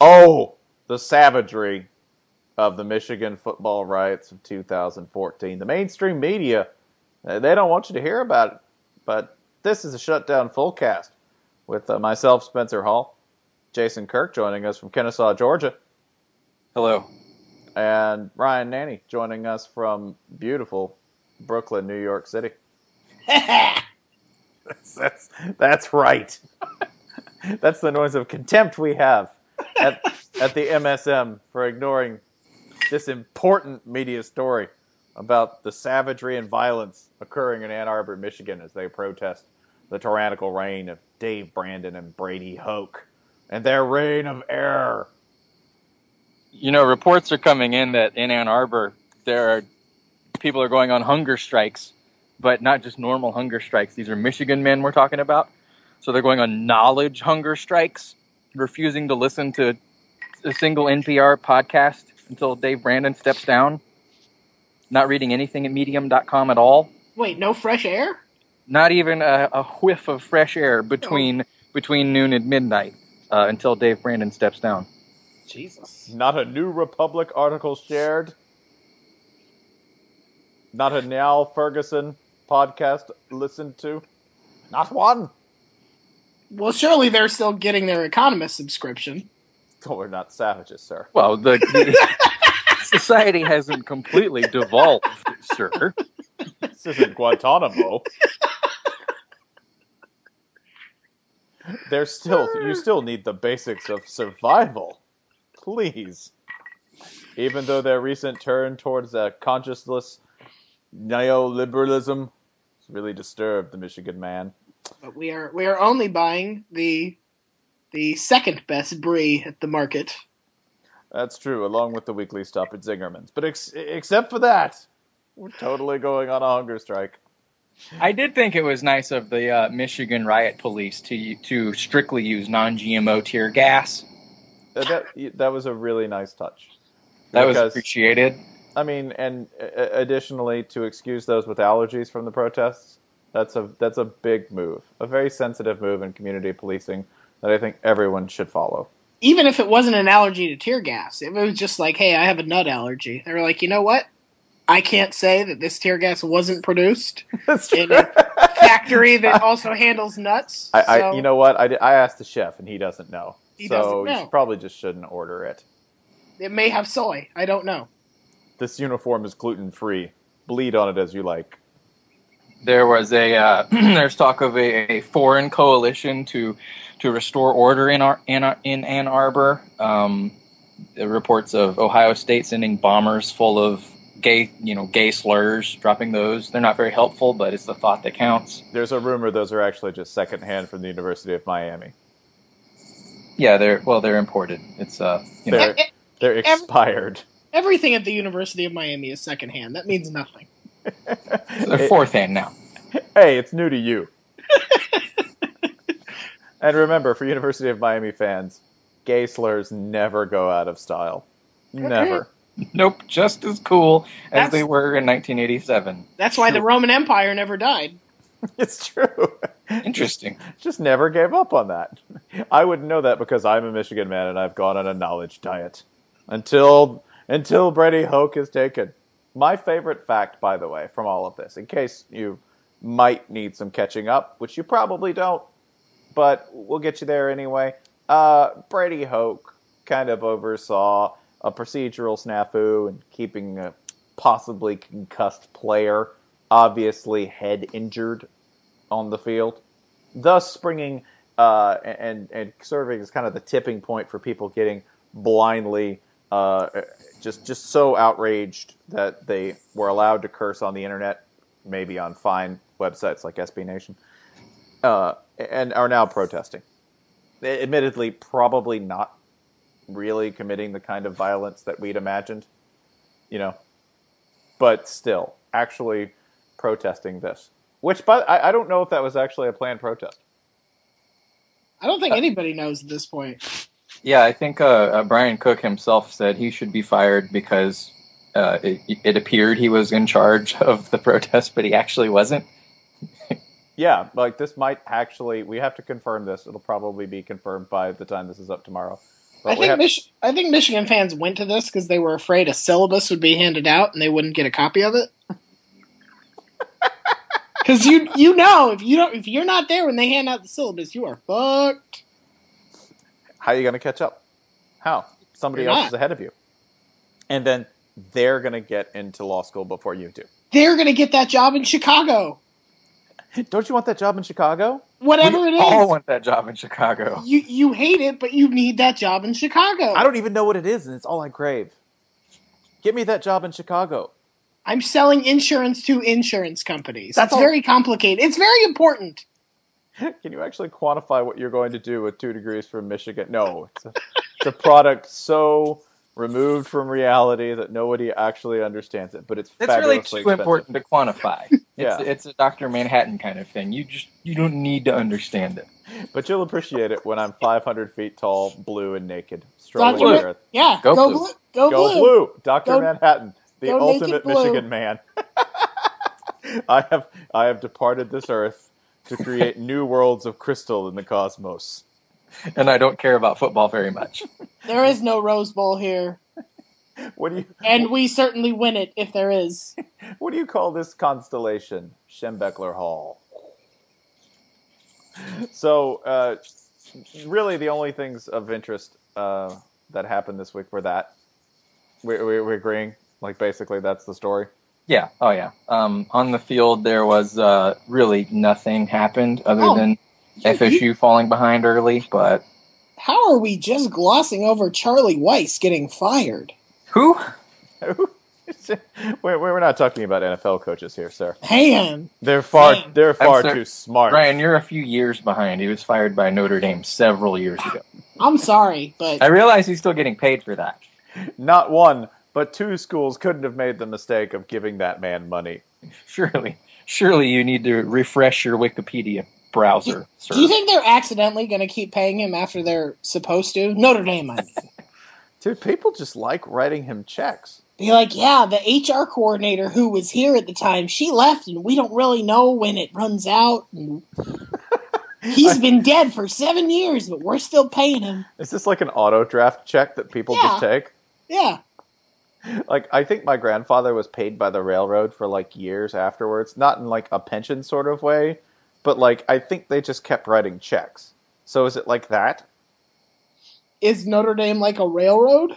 Oh, the savagery of the Michigan football riots of 2014. The mainstream media, they don't want you to hear about it. But this is a shutdown full cast with uh, myself, Spencer Hall, Jason Kirk joining us from Kennesaw, Georgia. Hello. And Ryan Nanni joining us from beautiful Brooklyn, New York City. that's, that's, that's right. that's the noise of contempt we have at, at the MSM for ignoring this important media story about the savagery and violence occurring in Ann Arbor, Michigan as they protest the tyrannical reign of Dave Brandon and Brady Hoke and their reign of error. You know, reports are coming in that in Ann Arbor there are people are going on hunger strikes, but not just normal hunger strikes. These are Michigan men we're talking about. So they're going on knowledge hunger strikes, refusing to listen to a single NPR podcast until Dave Brandon steps down. Not reading anything at medium.com at all. Wait, no fresh air? Not even a, a whiff of fresh air between between noon and midnight uh, until Dave Brandon steps down. Jesus. Not a New Republic article shared. Not a Niall Ferguson podcast listened to. Not one. Well, surely they're still getting their Economist subscription. Oh, we're not savages, sir. Well, the, the society hasn't completely devolved, sir. This isn't Guantanamo. There's still you still need the basics of survival. Please. Even though their recent turn towards a conscienceless neoliberalism really disturbed the Michigan man. But we are we are only buying the the second best brie at the market. That's true, along with the weekly stop at Zingerman's. But ex- except for that, we're totally going on a hunger strike. I did think it was nice of the uh, Michigan riot police to to strictly use non-GMO tear gas. Uh, That that was a really nice touch. That was appreciated. I mean, and uh, additionally, to excuse those with allergies from the protests, that's a that's a big move, a very sensitive move in community policing that I think everyone should follow. Even if it wasn't an allergy to tear gas, if it was just like, hey, I have a nut allergy, they were like, you know what? I can't say that this tear gas wasn't produced in a factory that also handles nuts. I, I you know what? I, I asked the chef and he doesn't know, He so doesn't you know. should probably just shouldn't order it. it may have soy. I don't know. This uniform is gluten free. Bleed on it as you like. There was a uh, there's talk of a, a foreign coalition to to restore order in our in, our, in Ann Arbor. Um, the reports of Ohio State sending bombers full of gay, you know, gay slurs, dropping those. They're not very helpful, but it's the thought that counts. There's a rumor those are actually just secondhand from the University of Miami. Yeah, they're well, they're imported. It's uh, you know, They're they're expired. Everything at the University of Miami is secondhand. That means nothing. They're fourth hand now. Hey, it's new to you. and remember, for University of Miami fans, gay slurs never go out of style. Never. Nope, just as cool as That's- they were in 1987. That's why the Roman Empire never died. It's true. Interesting. Just never gave up on that. I wouldn't know that because I'm a Michigan man and I've gone on a knowledge diet until until Brady Hoke is taken. My favorite fact, by the way, from all of this, in case you might need some catching up, which you probably don't, but we'll get you there anyway. Uh, Brady Hoke kind of oversaw a procedural snafu and keeping a possibly concussed player, obviously head injured, on the field, thus springing uh, and and serving as kind of the tipping point for people getting blindly uh, just just so outraged that they were allowed to curse on the internet, maybe on fine websites like SB Nation, uh, and are now protesting. Admittedly, probably not really committing the kind of violence that we'd imagined, you know, but still actually protesting this. Which, but I, I don't know if that was actually a planned protest. I don't think anybody knows at this point. Yeah, I think uh, uh, Brian Cook himself said he should be fired because uh, it, it appeared he was in charge of the protest, but he actually wasn't. Yeah, like this might actually. We have to confirm this. It'll probably be confirmed by the time this is up tomorrow. But I think have- Mich- I think Michigan fans went to this because they were afraid a syllabus would be handed out and they wouldn't get a copy of it. Because you you know if you don't if you're not there when they hand out the syllabus, you are fucked. How are you going to catch up? How? Somebody You're else not. is ahead of you, and then they're going to get into law school before you do. They're gonna get that job in Chicago, Don't you want that job in Chicago? whatever we it is. all want that job in Chicago. you you hate it, but you need that job in Chicago. I don't even know what it is, and it's all I crave. Get me that job in Chicago. I'm selling insurance to insurance companies. That's That's all- very complicated. It's very important. Can you actually quantify what you're going to do with two degrees from Michigan? No, it's a, it's a product so removed from reality that nobody actually understands it. But it's It's really fabulously too expensive. important to quantify. Yeah. It's, it's a Doctor Manhattan kind of thing. You just you don't need to understand it. But you'll appreciate it when I'm 500 feet tall, blue and naked, strolling Dr. the earth. Yeah, Go go, blue. blue. Go, Go blue. blue, Doctor Go- Manhattan, the ultimate. Michigan man. I have I have departed this earth to create new worlds of crystal in the cosmos. And I don't care about football very much. There is no Rose Bowl here, What do you and we certainly win it if there is. what do you call this constellation? Schembechler Hall. So, uh, really, the only things of interest uh, that happened this week were that. We, we, we're agreeing. Like, basically, that's the story. Yeah. Oh yeah. Um, on the field, there was uh, really nothing happened other Oh. than FSU falling behind early. But How are we just glossing over Charlie Weis getting fired? who? we're, we're not talking about NFL coaches here, sir. Man, They're far Man. they're far too smart. Ryan, you're a few years behind. He was fired by Notre Dame several years ago. I'm sorry, but I realize he's still getting paid for that. Not one, but two schools couldn't have made the mistake of giving that man money. Surely, surely you need to refresh your Wikipedia browser. Sir. do you think they're accidentally going to keep paying him after they're supposed to? Notre Dame, I mean. Dude, people just like writing him checks. Be like, yeah, the HR coordinator who was here at the time, she left, and we don't really know when it runs out. And he's been dead for seven years, but we're still paying him. Is this like an auto draft check that people just take? Yeah, Like I think my grandfather was paid by the railroad for like years afterwards, not in like a pension sort of way, but like I think they just kept writing checks. So is it like that? is Notre Dame like a railroad?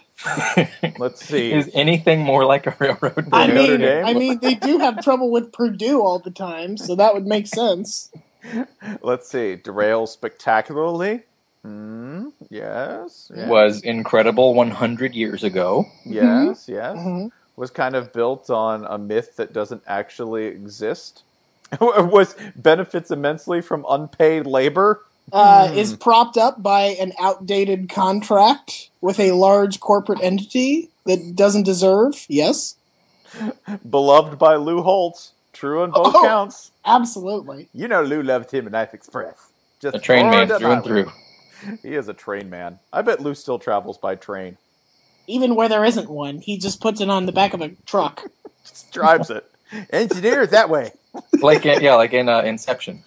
Let's see. Is anything more like a railroad? Than I Notre mean, Dame? I mean, they do have trouble with Purdue all the time, so that would make sense. Let's see. Derail spectacularly. Mm, yes. yes, was incredible 100 years ago. Yes, yes. Mhm. Was kind of built on a myth that doesn't actually exist. was benefits immensely from unpaid labor. Uh, Hmm. Is propped up by an outdated contract with a large corporate entity that doesn't deserve. Yes, Beloved by Lou Holtz. True on both Oh. counts. absolutely. You know Lou loved him in Knife Express. Just A train man through and about through. It. He is a train man. I bet Lou still travels by train. Even where there isn't one, he just puts it on the back of a truck. Just drives it. Engineer it that way. Like in, yeah, like in uh, Inception.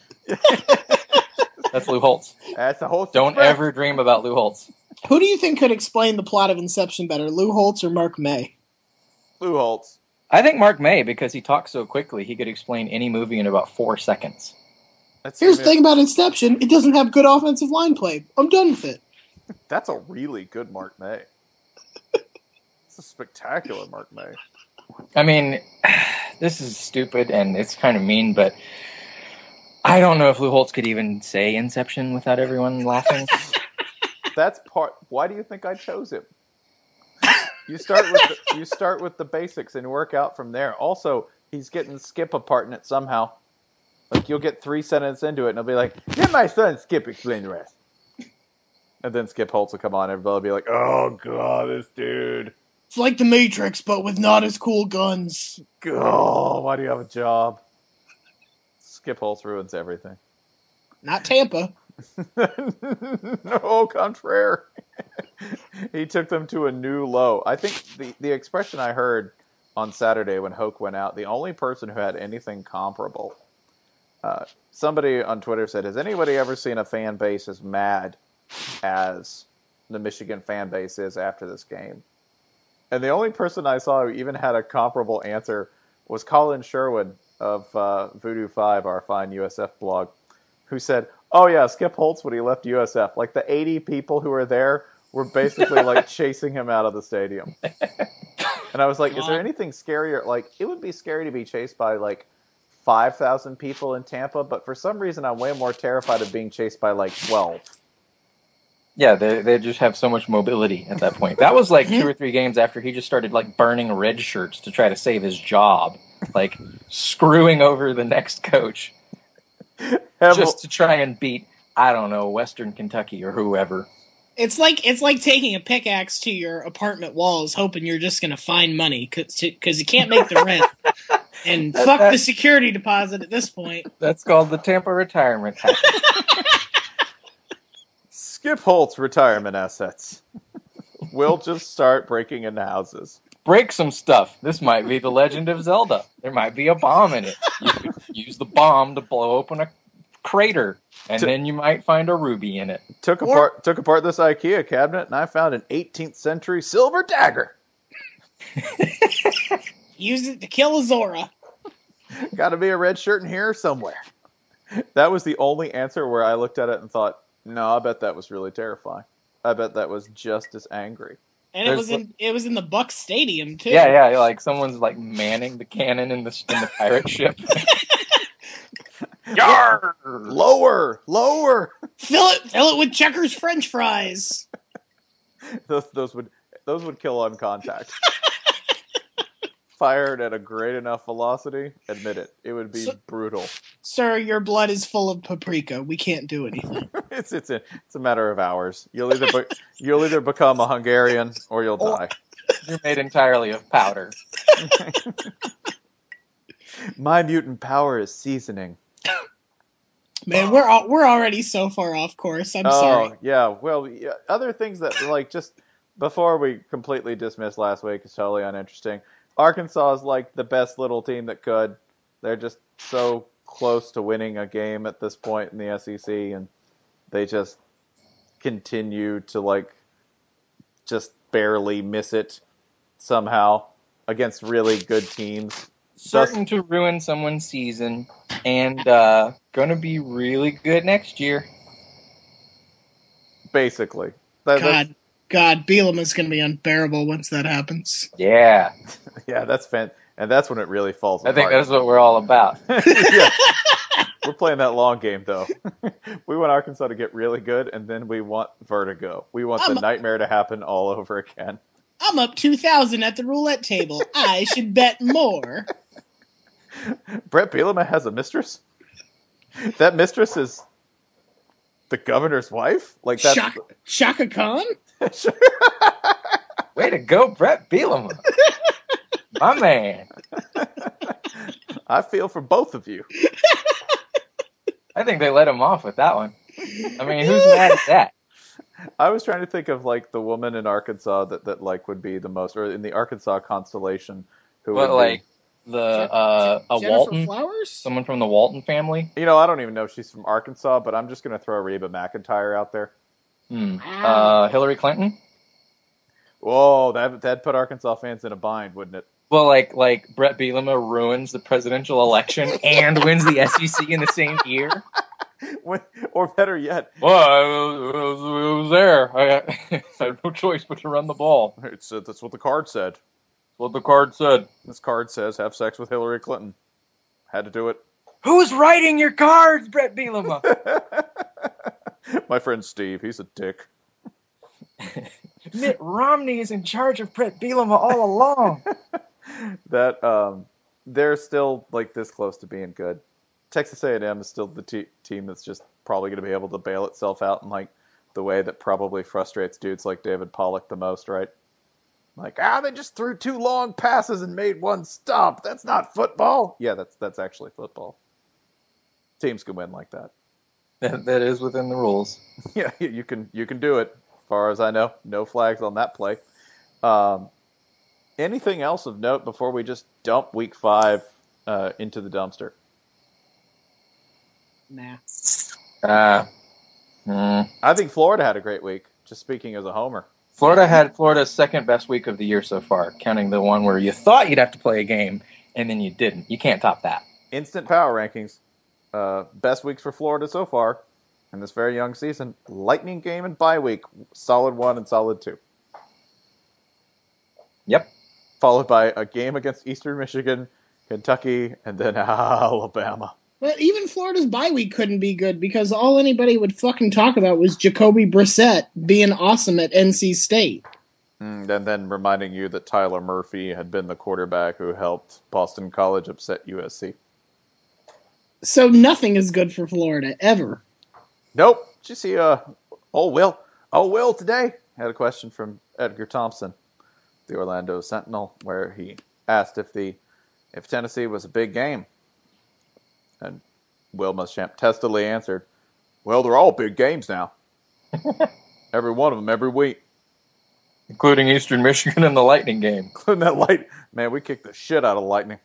That's Lou Holtz. That's the whole. Don't express. ever dream about Lou Holtz. Who do you think could explain the plot of Inception better, Lou Holtz or Mark May? Lou Holtz. I think Mark May, because he talks so quickly, he could explain any movie in about four seconds. That's Here's the thing about Inception: it doesn't have good offensive line play. I'm done with it. That's a really good Mark May. It's a spectacular Mark May. I mean, this is stupid and it's kind of mean, but I don't know if Lou Holtz could even say Inception without everyone laughing. That's part. Why do you think I chose him? You start with the, you start with the basics and work out from there. Also, he's getting Skip apart in it somehow. Like you'll get three sentences into it, and he'll be like, "Get my son Skip explain the rest." And then Skip Holtz will come on, and everybody will be like, "Oh god, this dude! It's like the Matrix, but with not as cool guns. Oh, why do you have a job?" Skip Holtz ruins everything. Not Tampa. no, contraire. he took them to a new low. I think the, the expression I heard on Saturday when Hoke went out, the only person who had anything comparable, uh, somebody on Twitter said, Has anybody ever seen a fan base as mad as the Michigan fan base is after this game? And the only person I saw who even had a comparable answer was Colin Sherwood of uh, Voodoo 5, our fine USF blog, who said, Oh, yeah, Skip Holtz when he left USF. Like the 80 people who were there were basically like chasing him out of the stadium. And I was like, Is there anything scarier? Like, it would be scary to be chased by like 5,000 people in Tampa, but for some reason, I'm way more terrified of being chased by like 12. yeah, they, they just have so much mobility at that point. That was like two or three games after he just started like burning red shirts to try to save his job, like screwing over the next coach just to try and beat, I don't know, Western Kentucky or whoever. It's like it's like taking a pickaxe to your apartment walls, hoping you're just going to find money because you can't make the rent. And fuck the security deposit at this point. That's called the Tampa retirement. Skip Holtz retirement assets. we'll just start breaking into houses. Break some stuff. This might be the Legend of Zelda. There might be a bomb in it. You could use the bomb to blow open a crater, and To- then you might find a ruby in it. Took Or- apart took apart this IKEA cabinet, and I found an 18th century silver dagger. Use it to kill Azora. Got to be a red shirt in here somewhere. That was the only answer where I looked at it and thought, "No, I bet that was really terrifying. I bet that was just as angry." And it There's was in it was in the Buck Stadium too. Yeah, yeah, like someone's like manning the cannon in the in the pirate ship. Yar! Lower, lower. Fill it fill it with checkers French fries. those, those would those would kill on contact. Fired at a great enough velocity, admit it, it would be So- brutal. Sir, your blood is full of paprika. We can't do anything. It's it's a it's a matter of hours. You'll either be, you'll either become a Hungarian or you'll die. You're made entirely of powder. My mutant power is seasoning. Man, we're al- we're already so far off course. I'm oh sorry. yeah, well, yeah, other things that like just before we completely dismissed last week is totally uninteresting. Arkansas is like the best little team that could. They're just so close to winning a game at this point in the SEC, and they just continue to like just barely miss it somehow against really good teams. Certain to ruin someone's season, and uh, gonna be really good next year. Basically, That- that's- God, God, Bielema is going to be unbearable once that happens. Yeah, yeah, that's fan, and that's when it really falls. I think that's what we're all about. yeah. We're playing that long game though. we want Arkansas to get really good, and then we want vertigo. We want the I'm- nightmare to happen all over again. I'm up 2,000 at the roulette table. I should bet more. Bret Bielema has a mistress. That mistress is the governor's wife. Like that's Chaka, Chaka Khan? Way to go, Bret Bielema. My man. I feel for both of you. I think they let him off with that one. I mean, who's mad at that? I was trying to think of like the woman in Arkansas that, that like would be the most, or in the Arkansas constellation, who But would like the uh, a Jennifer Walton, Flowers? someone from the Walton family. You know, I don't even know if she's from Arkansas, but I'm just gonna throw Reba McEntire out there. Hmm. Wow. Uh, Hillary Clinton. Whoa, that that'd put Arkansas fans in a bind, wouldn't it? Well, like like Bret Bielema ruins the presidential election and wins the SEC in the same year. When- or better yet, Well, I was, I was, I was there. I, I had no choice but to run the ball. it's uh, that's what the card said. What the card said. This card says have sex with Hillary Clinton. Had to do it. Who's writing your cards, Bret Bielema? My friend Steve, he's a dick. Mitt Romney is in charge of Bret Bielema all along. that um, they're still like this close to being good. Texas A&M is still the te- team that's just probably going to be able to bail itself out in like the way that probably frustrates dudes like David Pollack the most, right? Like, ah, they just threw two long passes and made one stop. That's not football. Yeah, that's that's actually football. Teams can win like that. That, that is within the rules. Yeah, you can you can do it. As far as I know, no flags on that play. Um, anything else of note before we just dump Week Five uh, into the dumpster? Nah. Uh, hmm. I think Florida had a great week. Just speaking as a homer. Florida had Florida's second best week of the year so far, counting the one where you thought you'd have to play a game and then you didn't. You can't top that. Instant power rankings. Uh, best weeks for Florida so far in this very young season. Lightning game and bye week. Solid one and solid two. Yep. Followed by a game against Eastern Michigan, Kentucky, and then Alabama. But even Florida's bye week couldn't be good because all anybody would fucking talk about was Jacoby Brissett being awesome at NC State. Mm, and then reminding you that Tyler Murphy had been the quarterback who helped Boston College upset USC. So nothing is good for Florida ever. Nope. Did you see? Uh, oh Will. Oh Will today had a question from Edgar Thompson, the Orlando Sentinel, where he asked if the if Tennessee was a big game, and Will Muschamp testily answered, "Well, they're all big games now. every one of them, every week, Including Eastern Michigan and the Lightning game. including that light. Man, we kicked the shit out of Lightning.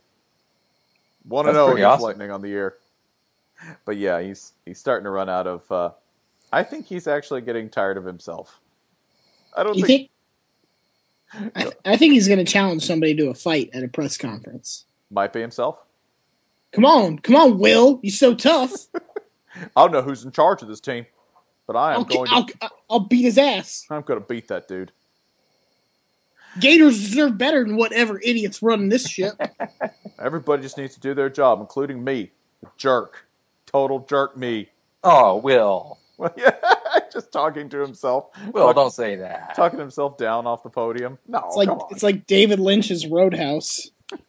One and zero against awesome. Lightning on the year. But yeah, he's he's starting to run out of. Uh, I think he's actually getting tired of himself. I don't You think, think? I, th- I think he's going to challenge somebody to a fight at a press conference. might be himself. Come on, come on, Will! You're so tough. I don't know who's in charge of this team, but I am I'll, going. I'll, to, I'll beat his ass. I'm going to beat that dude. Gators deserve better than whatever idiots running this ship. Everybody just needs to do their job, including me, the jerk, total jerk me. Oh, Will. Well, yeah, just talking to himself. Will, Talk- don't say that. talking himself down off the podium. No, It's like come on. it's like David Lynch's Roadhouse.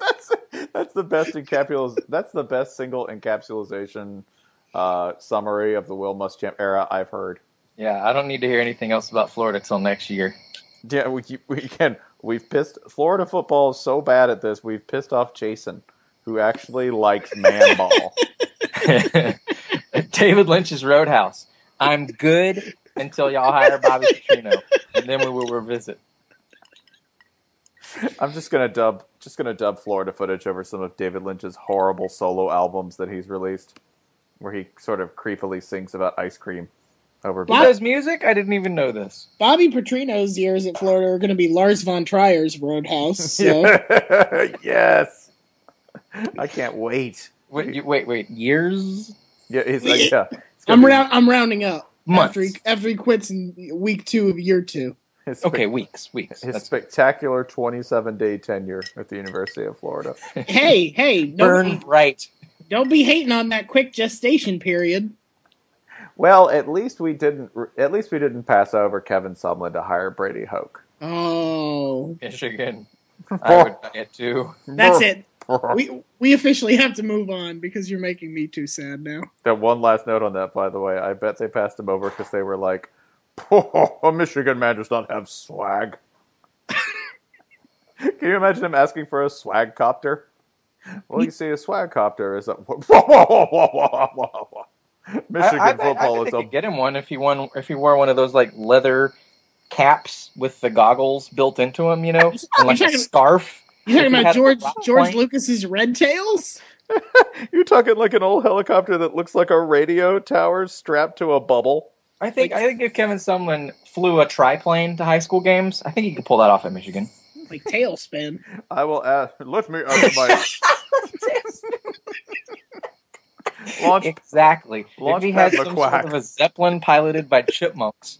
that's that's the best encapsulis. That's the best single encapsulation uh, summary of the Will Muschamp era I've heard. Yeah, I don't need to hear anything else about Florida till next year. Yeah, we we can. We've pissed Florida football is so bad at this. We've pissed off Jason, who actually likes man ball. David Lynch's Roadhouse. I'm good until y'all hire Bobby Petrino, and then we will revisit. I'm just gonna dub just gonna dub Florida footage over some of David Lynch's horrible solo albums that he's released, where he sort of creepily sings about ice cream over. He does music? I didn't even know this. Bobby Petrino's years at Florida are going to be Lars von Trier's Roadhouse. So yes, I can't wait. Wait, you, wait, wait. Years? Yeah, he's like, yeah. it's I'm be round. I'm rounding up Months. after he after he quits in week two of year two. his spec- Okay, weeks, weeks. His That's spectacular 27 day tenure at the University of Florida. Hey, hey, burn bright. Don't be hating on that quick gestation period. Well, at least we didn't. At least we didn't pass over Kevin Sumlin to hire Brady Hoke. Oh, Michigan. I would buy it too. that's it. We we officially have to move on because you're making me too sad now. That one last note on that, by the way. I bet they passed him over because they were like, oh, "A Michigan man does not have swag." Can you imagine him asking for a swag copter? Well, you see, a swag copter is a Michigan I, I football I bet is they a could get him one if he won. If he wore one of those like leather caps with the goggles built into them, you know, and like a scarf. You talking about George rock George point. Lucas's Red Tails? You're talking like an old helicopter that looks like a radio tower strapped to a bubble. I think I think if Kevin Sumlin flew a triplane to high school games, I think he could pull that off at Michigan. Like TaleSpin. I will ask. Let me ask my launch. exactly. if he had some McQuack. sort of a zeppelin piloted by chipmunks,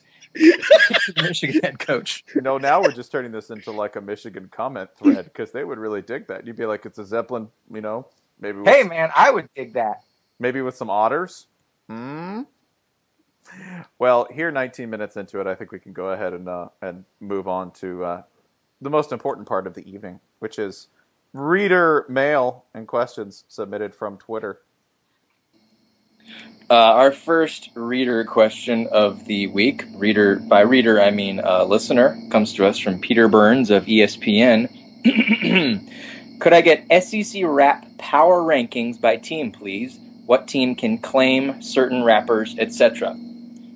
Michigan head coach. No, now we're just turning this into like a Michigan comment thread because they would really dig that. You'd be like, "It's a zeppelin," you know? Maybe with, Hey man, I would dig that. maybe with some otters. Hmm. Well, here, 19 minutes into it, I think we can go ahead and uh, and move on to uh, the most important part of the evening, which is reader mail and questions submitted from Twitter. Uh, our first reader question of the week, reader by reader I mean uh, listener, comes to us from Peter Burns of ESPN. Could I get SEC rap power rankings by team, please? What team can claim certain rappers, etc.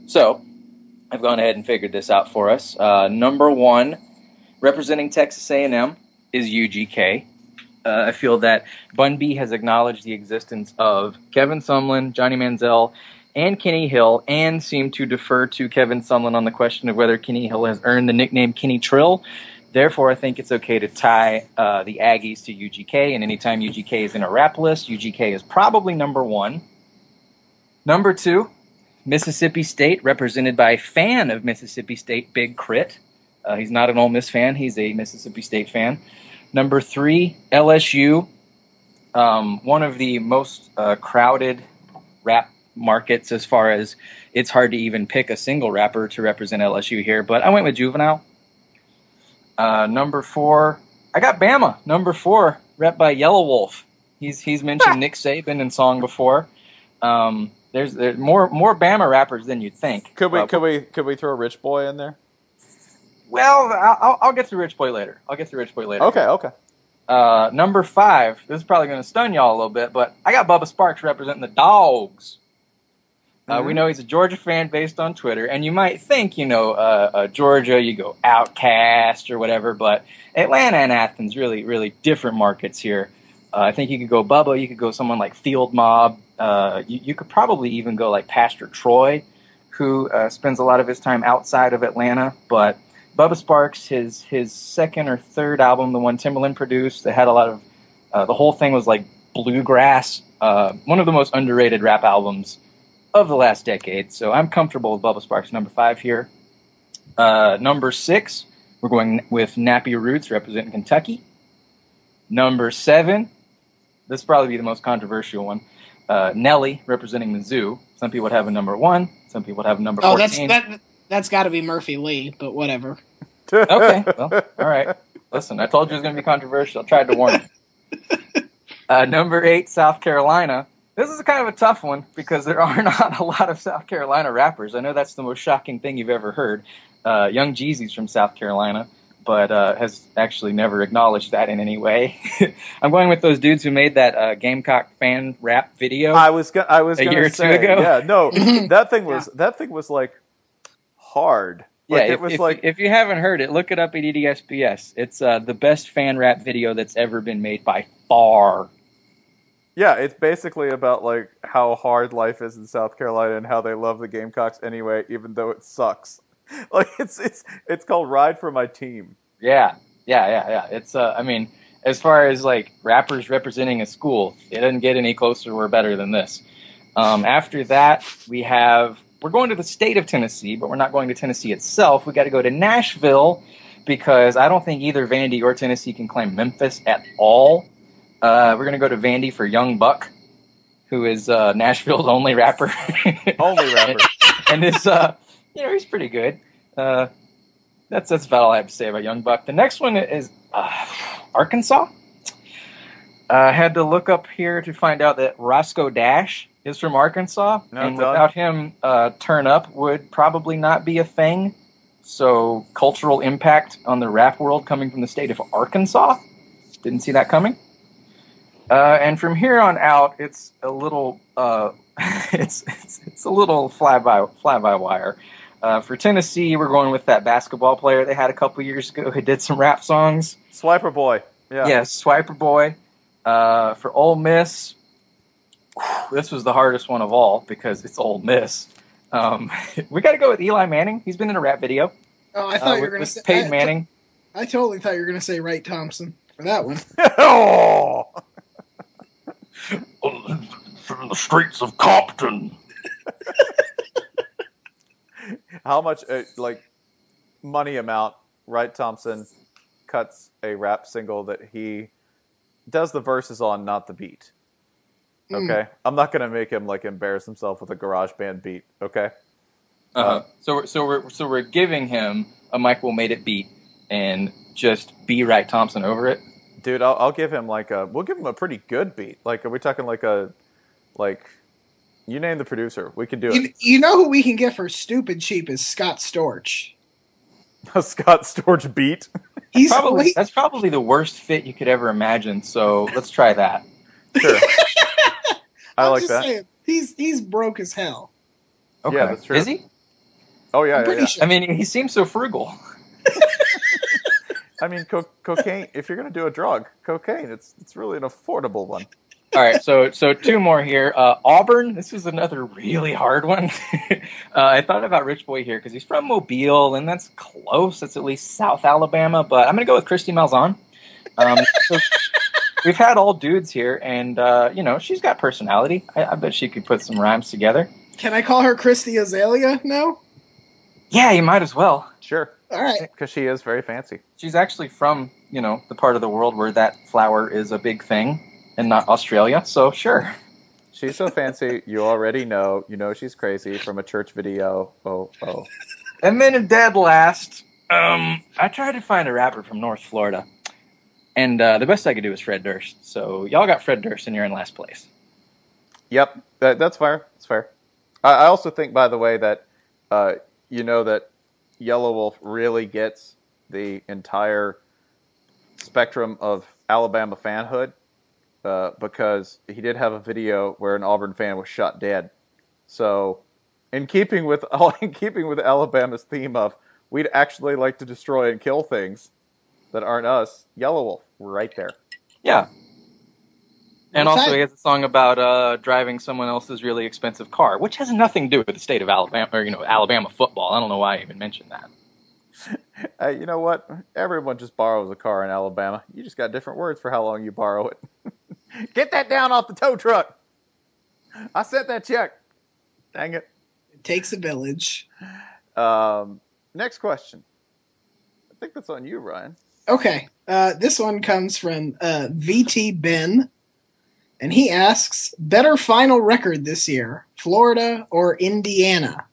So, I've gone ahead and figured this out for us. Uh, number one, representing Texas A&M, is UGK. Uh, I feel that Bun B has acknowledged the existence of Kevin Sumlin, Johnny Manziel, and Kenny Hill, and seemed to defer to Kevin Sumlin on the question of whether Kenny Hill has earned the nickname Kenny Trill. Therefore, I think it's okay to tie uh, the Aggies to UGK, and anytime UGK is in a rap list, UGK is probably number one. Number two, Mississippi State, represented by a fan of Mississippi State, Big Crit. Uh, he's not an Ole Miss fan, he's a Mississippi State fan. Number three, LSU, um, one of the most uh, crowded rap markets as far as it's hard to even pick a single rapper to represent LSU here, but I went with Juvenile. Uh, number four, I got Bama. Number four, rep by Yelawolf. He's he's mentioned Nick Saban in song before. Um, there's there's more more Bama rappers than you'd think. Could we Uh, could we could we throw Rich Boy in there? Well, I'll, I'll- get to Rich Boy later. I'll get to Rich Boy later. Okay, okay. Uh, number five. This is probably going to stun y'all a little bit, but I got Bubba Sparxxx representing the Dogs. Uh, we know he's a Georgia fan based on Twitter, and you might think, you know, uh, uh, Georgia, you go OutKast or whatever, but Atlanta and Athens really, really different markets here. Uh, I think you could go Bubba, you could go someone like Field Mob, uh, you, you could probably even go like Pastor Troy, who uh, spends a lot of his time outside of Atlanta, but Bubba Sparxxx, his his second or third album, the one Timbaland produced, that had a lot of uh, the whole thing was like bluegrass. Uh, one of the most underrated rap albums of the last decade. So I'm comfortable with Bubba Sparxxx number five here. Uh, number six, we're going with Nappy Roots representing Kentucky. Number seven, this probably be the most controversial one. Uh, Nelly representing Mizzou. Some people would have a number one. Some people would have a number Oh, that's 14. that. That's got to be Murphy Lee, but whatever. okay. Well, all right. Listen, I told you it was going to be controversial. I tried to warn you. Uh, number eight, South Carolina. This is kind of a tough one because there are not a lot of South Carolina rappers. I know that's the most shocking thing you've ever heard. Uh, Young Jeezy's from South Carolina, but uh, has actually never acknowledged that in any way. I'm going with those dudes who made that uh, Gamecock fan rap video. I was go- I was A gonna year or two say, ago? yeah, no, that thing was that thing was like hard. Yeah, Like, if, it was if, like if you haven't heard it, look it up at EDSBS. It's uh, the best fan rap video that's ever been made by far. yeah, it's basically about like how hard life is in South Carolina and how they love the Gamecocks anyway, even though it sucks. Like it's it's it's called Ride for My Team. Yeah, yeah, yeah, yeah. It's uh, I mean, as far as like rappers representing a school, it doesn't get any closer or better than this. Um, after that, we have we're going to the state of Tennessee, but we're not going to Tennessee itself. We got to go to Nashville because I don't think either Vandy or Tennessee can claim Memphis at all. Uh, we're going to go to Vandy for Young Buck. who is uh, Nashville's only rapper. Only rapper. and is uh, you know, he's pretty good. Uh, that's that's about all I have to say about Young Buck. The next one is uh, Arkansas. I had to look up here to find out that Roscoe Dash is from Arkansas, No, and without him, uh, Turn Up would probably not be a thing. So, cultural impact on the rap world coming from the state of Arkansas. Didn't see that coming. Uh, and from here on out, it's a little, uh, it's, it's it's a little fly by fly by wire. Uh, for Tennessee, we're going with that basketball player they had a couple years ago who did some rap songs. Swiper boy. Yeah. Yes, Swiper Boy. Uh, for Ole Miss, this was the hardest one of all because it's Ole Miss. Um, we got to go with Eli Manning. He's been in a rap video. Oh, I uh, thought you were going to say Peyton I- Manning. I totally thought you were going to say Wright Thompson for that one. oh. From the streets of Compton. How much, uh, like, money amount Wright Thompson cuts a rap single that he does the verses on, not the beat? Hmm. Okay, I'm not gonna make him like embarrass himself with a garage band beat. Okay, Uh, so we're, so we're so we're giving him a Michael made it beat and just be Wright Thompson over it. dude, I'll, I'll give him like a. We'll give him a pretty good beat. Like, are we talking like a, like, you name the producer, we can do You, it. you know who we can get for stupid cheap is Scott Storch. A Scott Storch beat. He's Probably that's probably the worst fit you could ever imagine. So let's try that. Sure, I I'm like just that. saying, he's he's broke as hell. Okay, Yeah, that's true. is he? Oh yeah, I'm yeah, yeah. sure. I mean, he seems so frugal. I mean, co- cocaine. If you're gonna do a drug, cocaine. It's it's really an affordable one. All right, so so two more here. Uh, Auburn. This is another really hard one. uh, I thought about Rich Boy here because he's from Mobile, and that's close. That's at least South Alabama. But I'm going to go with Kristi Malzahn. Um, so we've had all dudes here, and uh, you know she's got personality. I, I bet she could put some rhymes together. Can I call her Kristi Azalea now? Yeah, you might as well. Sure, All right. because she is very fancy. She's actually from you know the part of the world where that flower is a big thing, and not Australia. So sure. She's so fancy. You already know. You know she's crazy from a church video. Oh oh. And then in dead last, um, I tried to find a rapper from North Florida, and uh, the best I could do was Fred Durst. So y'all got Fred Durst, and you're in last place. Yep, that, that's fair. That's fair. I, I also think, by the way, that uh, you know that Yelawolf really gets the entire spectrum of Alabama fanhood uh, because he did have a video where an Auburn fan was shot dead. So, in keeping with in keeping with Alabama's theme of we'd actually like to destroy and kill things that aren't us, Yelawolf, we're right there. Yeah. And Well, also, that- he has a song about uh, driving someone else's really expensive car, which has nothing to do with the state of Alabama or you know Alabama football. I don't know why I even mentioned that. Hey, you know what? Everyone just borrows a car in Alabama. You just got different words for how long you borrow it. Get that down off the tow truck. I sent that check. Dang it. It takes a village. Um, next question. I think that's on you, Ryan. Okay. Uh, this one comes from uh, VT Ben. And he asks, better final record this year, Florida or Indiana?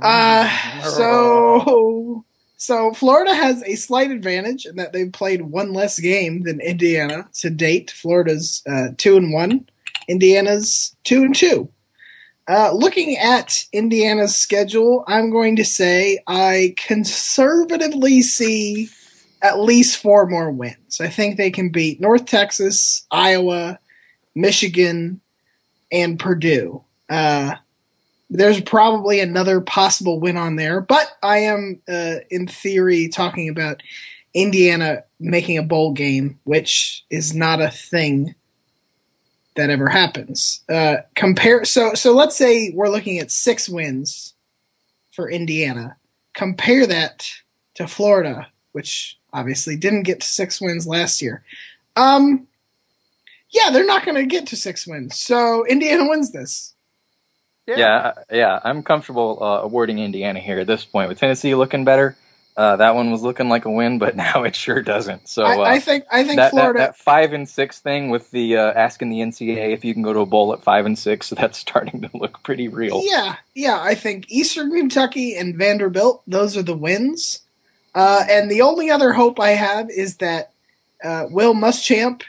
Uh, so, so Florida has a slight advantage in that they've played one less game than Indiana to date. Florida's uh, two and one, Indiana's two and two. Uh, looking at Indiana's schedule, I'm going to say I conservatively see at least four more wins. I think they can beat North Texas, Iowa, Michigan, and Purdue. Uh, there's probably another possible win on there, but I am, uh, in theory, talking about Indiana making a bowl game, which is not a thing that ever happens. Uh, compare so so let's say we're looking at six wins for Indiana. Compare that to Florida, which obviously didn't get to six wins last year. Um, yeah, they're not going to get to six wins, so Indiana wins this. Yeah, yeah, I'm comfortable uh, awarding Indiana here at this point with Tennessee looking better. Uh, that one was looking like a win, but now it sure doesn't. So uh, I, I think I think that, that, Florida. that five and six thing with the uh, asking the NCAA if you can go to a bowl at five and six, that's starting to look pretty real. Yeah, yeah. I think Eastern Kentucky and Vanderbilt; those are the wins. Uh, and the only other hope I have is that uh, Will Muschamp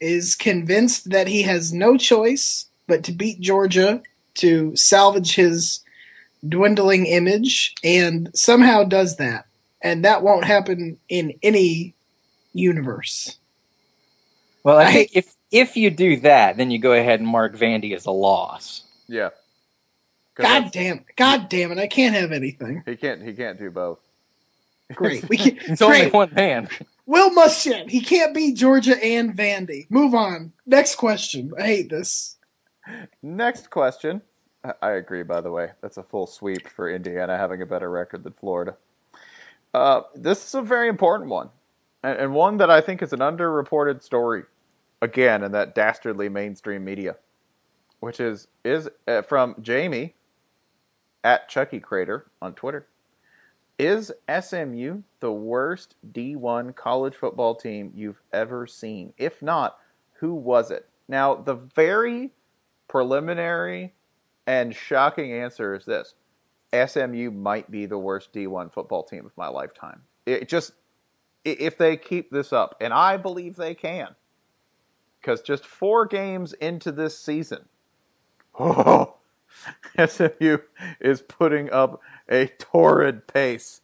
is convinced that he has no choice but to beat Georgia to salvage his dwindling image, and somehow does that. And that won't happen in any universe. Well, I, I think hate- if if you do that, then you go ahead and mark Vandy as a loss. Yeah. God damn it! God damn it! I can't have anything. He can't. He can't do both. Great. We can, It's only one man. Will Muschamp. He can't beat Georgia and Vandy. Move on. Next question. I hate this. Next question. I- I agree. By the way, that's a full sweep for Indiana having a better record than Florida. Uh, this is a very important one, and, and one that I think is an underreported story. Again, in that dastardly mainstream media, which is is uh, from Jamie at Chucky Crater on Twitter. Is SMU the worst D1 college football team you've ever seen? If not, who was it? Now, the very preliminary and shocking answer is this SMU might be the worst D1 football team of my lifetime. It just, if they keep this up, and I believe they can, because just four games into this season, oh, SMU is putting up a torrid pace.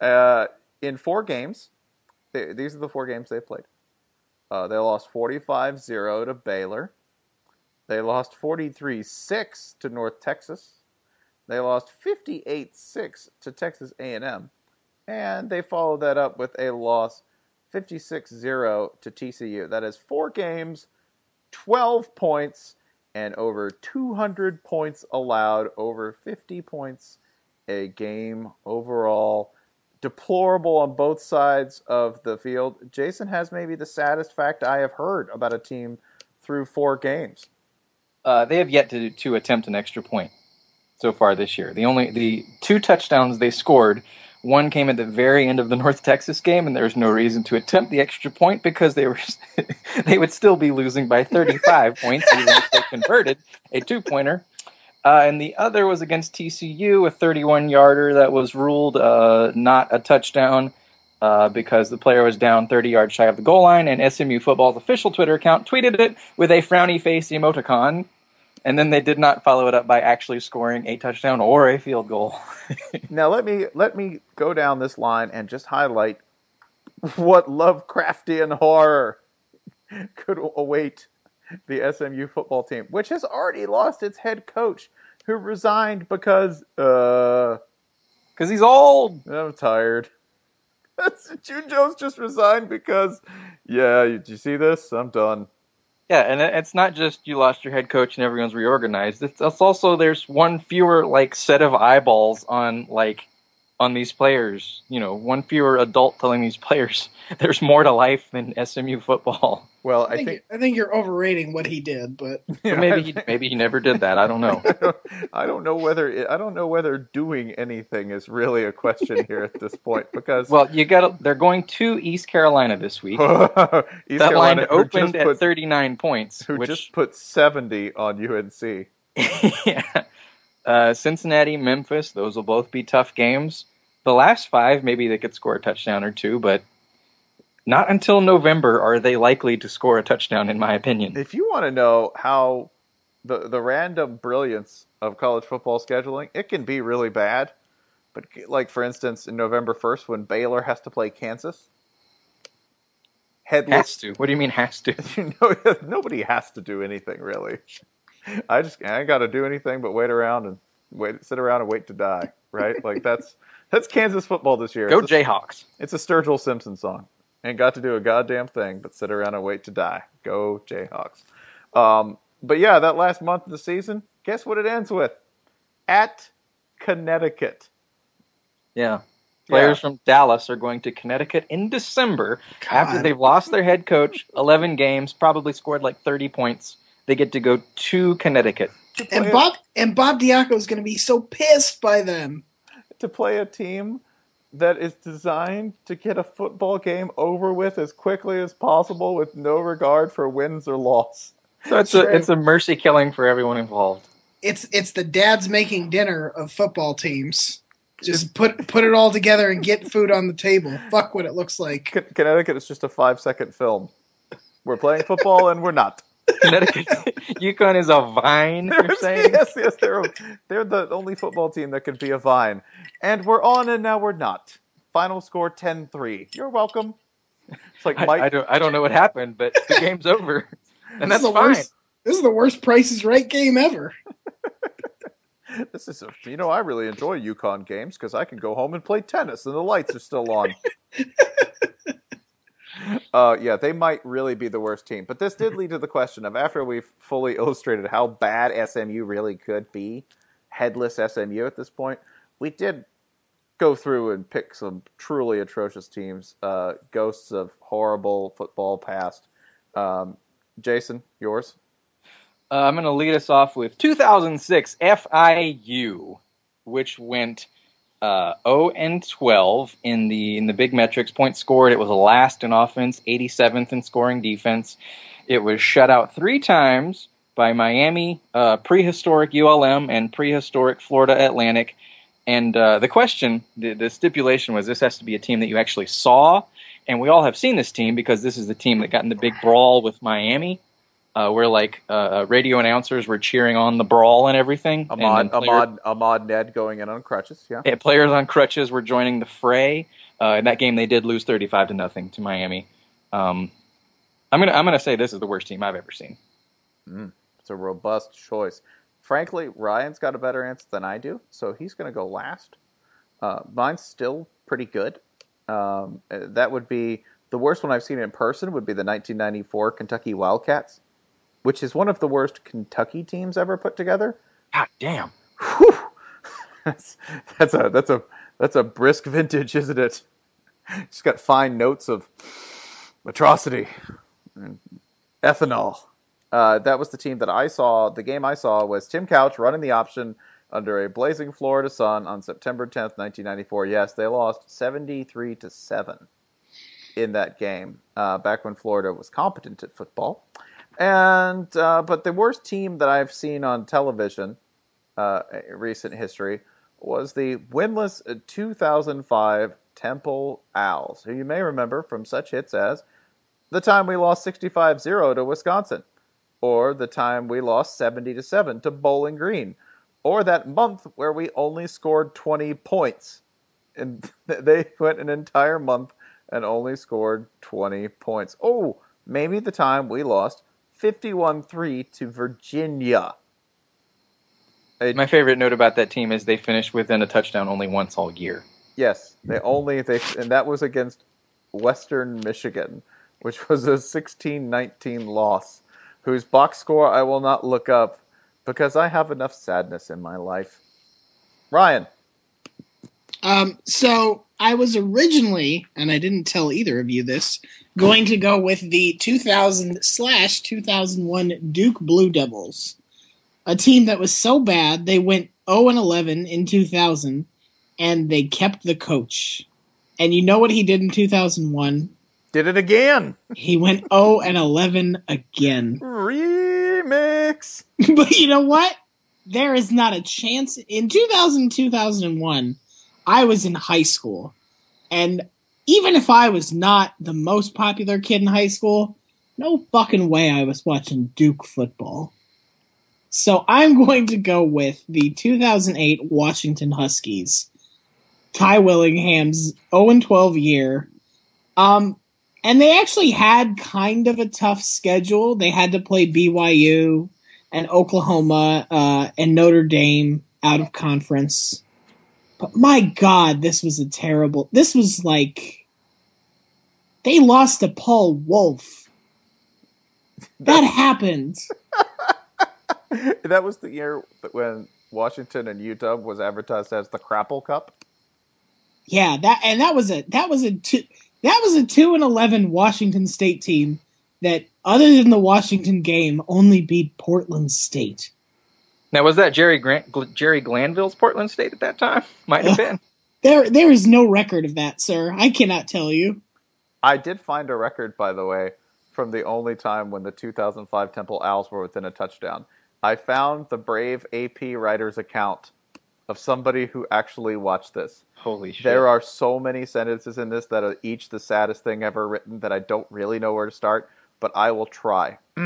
Uh, in four games, th- these are the four games they played. Uh, they lost 45 0 to Baylor. They lost 43 6 to North Texas. They lost 58 6 to Texas A&M. And they followed that up with a loss 56 0 to TCU. That is four games, 12 points, and over 200 points allowed, over 50 points a game overall. Deplorable on both sides of the field. Jason has maybe the saddest fact I have heard about a team through four games. Uh, they have yet to to attempt an extra point so far this year. The only the two touchdowns they scored, one came at the very end of the North Texas game, and there's no reason to attempt the extra point because they were they would still be losing by 35 points even if they converted a two pointer. Uh, and the other was against TCU, a 31 yarder that was ruled uh, not a touchdown uh, because the player was down 30 yards shy of the goal line, and SMU football's official Twitter account tweeted it with a frowny face emoticon. And then they did not follow it up by actually scoring a touchdown or a field goal. Now let me let me go down this line and just highlight what Lovecraftian horror could await the SMU football team, which has already lost its head coach, who resigned because uh Because he's old. I'm tired. That's June Jones just resigned because yeah, you, you see this? I'm done. Yeah, and it's not just you lost your head coach and everyone's reorganized. It's, it's also there's one fewer like set of eyeballs on like on these players. You know, one fewer adult telling these players there's more to life than SMU football. Well, I I think, think I think you're overrating what he did, but Or maybe he, maybe he never did that. I don't know. I don't know whether it, I don't know whether doing anything is really a question here at this point because Well, you got they're going to East Carolina this week. East that Carolina line who opened just at put, 39 points, who which just put 70 on UNC. yeah. Uh, Cincinnati, Memphis, those will both be tough games. The last five, maybe they could score a touchdown or two, but not until November are they likely to score a touchdown, in my opinion. If you want to know how the the random brilliance of college football scheduling, it can be really bad. But like for instance, in November 1st when Baylor has to play Kansas, headless Has to. What do you mean has to? you know, nobody has to do anything really. I just I ain't got to do anything but wait around and wait, sit around and wait to die. Right? like that's that's Kansas football this year. Go It's a- Jayhawks. It's a Sturgill Simpson song. Ain't got to do a goddamn thing but sit around and wait to die. Go Jayhawks. Um, but yeah, that last month of the season, guess what it ends with? At Connecticut. Yeah. Players Yeah. from Dallas are going to Connecticut in December after they've lost their head coach, 11 games, probably scored like 30 points. They get to go to Connecticut. and Bob and Bob Diaco is going to be so pissed by them to play a team that is designed to get a football game over with as quickly as possible with no regard for wins or loss. So it's a it's a mercy killing for everyone involved. It's it's the dad's making dinner of football teams. Just put put it all together and get food on the table. Fuck what it looks like. Con- Connecticut is just a five second film. We're playing football and we're not. Connecticut, UConn is a vine. You're saying? yes, yes, they're they're the only football team that can be a vine, and we're on and now we're not. Final score 10-3. You're welcome. It's like Mike. I don't I don't know what happened, but the game's over, and This that's the fine. worst. This is the worst Price is Right game ever. This is a, you know I really enjoy UConn games because I can go home and play tennis and the lights are still on. uh, yeah, they might really be the worst team. But this did lead to the question of after we've fully illustrated how bad SMU really could be, headless SMU at this point, we did go through and pick some truly atrocious teams, uh, ghosts of horrible football past. Um, Jason, yours? Uh, I'm going to lead us off with 2006 FIU, which went uh, 0 and 12 in the in the big metrics. Points scored. It was last in offense, 87th in scoring defense. It was shut out three times by Miami, uh, prehistoric ULM, and prehistoric Florida Atlantic. And uh, the question, the, the stipulation was this has to be a team that you actually saw. And we all have seen this team because this is the team that got in the big brawl with Miami uh, where like uh, radio announcers were cheering on the brawl and everything. and Ahmad, then player- Ahmad, Ahmad Ned going in on crutches. Yeah. yeah, players on crutches were joining the fray. Uh, in that game, they did lose thirty-five to nothing to Miami. Um, I'm gonna I'm gonna say this is the worst team I've ever seen. It's a robust choice. Frankly, Ryan's got a better answer than I do, so he's going to go last. Uh, mine's still pretty good. Um, uh, that would be the worst one I've seen in person. Would be the 1994 Kentucky Wildcats, which is one of the worst Kentucky teams ever put together. God damn. That's, that's a that's a that's a brisk vintage, isn't it? It's got fine notes of atrocity and ethanol. Uh, that was the team that I saw. The game I saw was Tim Couch running the option under a blazing Florida sun on September 10th, 1994. Yes, they lost 73 to 7 in that game uh, back when Florida was competent at football. And uh, but the worst team that I've seen on television uh, recent history was the winless 2005 Temple Owls, who you may remember from such hits as the time we lost 65-0 to Wisconsin, or the time we lost 70 to 7 to Bowling Green, or that month where we only scored 20 points. And they went an entire month and only scored 20 points. Oh, maybe the time we lost 51-3 to Virginia. My favorite note about that team is they finished within a touchdown only once all year. Yes, they only they and that was against Western Michigan, which was a 16-19 loss, whose box score I will not look up because I have enough sadness in my life. Ryan, Um, so I was originally, and I didn't tell either of you this, going to go with the 2000 slash 2001 Duke Blue Devils, a team that was so bad they went 0 and 11 in 2000, and they kept the coach. And you know what he did in 2001? did it again. He went 0 and 11 again. Remix. but you know what? There is not a chance. In 2000, 2001, I was in high school. And even if I was not the most popular kid in high school, no fucking way I was watching Duke football. So I'm going to go with the 2008 Washington Huskies. Ty Willingham's 0 12 year. Um, and they actually had kind of a tough schedule. They had to play BYU and Oklahoma uh, and Notre Dame out of conference. But my God, this was a terrible. This was like they lost to Paul Wolf. That happened. that was the year when Washington and Utah was advertised as the Crapple Cup. Yeah, that and that was a that was a two that was a two and eleven Washington State team that, other than the Washington game, only beat Portland State. Now was that Jerry Grant Jerry Glanville's Portland State at that time? Might have oh, been. There, there is no record of that, sir. I cannot tell you. I did find a record, by the way, from the only time when the 2005 Temple Owls were within a touchdown. I found the Brave AP writer's account of somebody who actually watched this. Holy shit! There are so many sentences in this that are each the saddest thing ever written that I don't really know where to start, but I will try.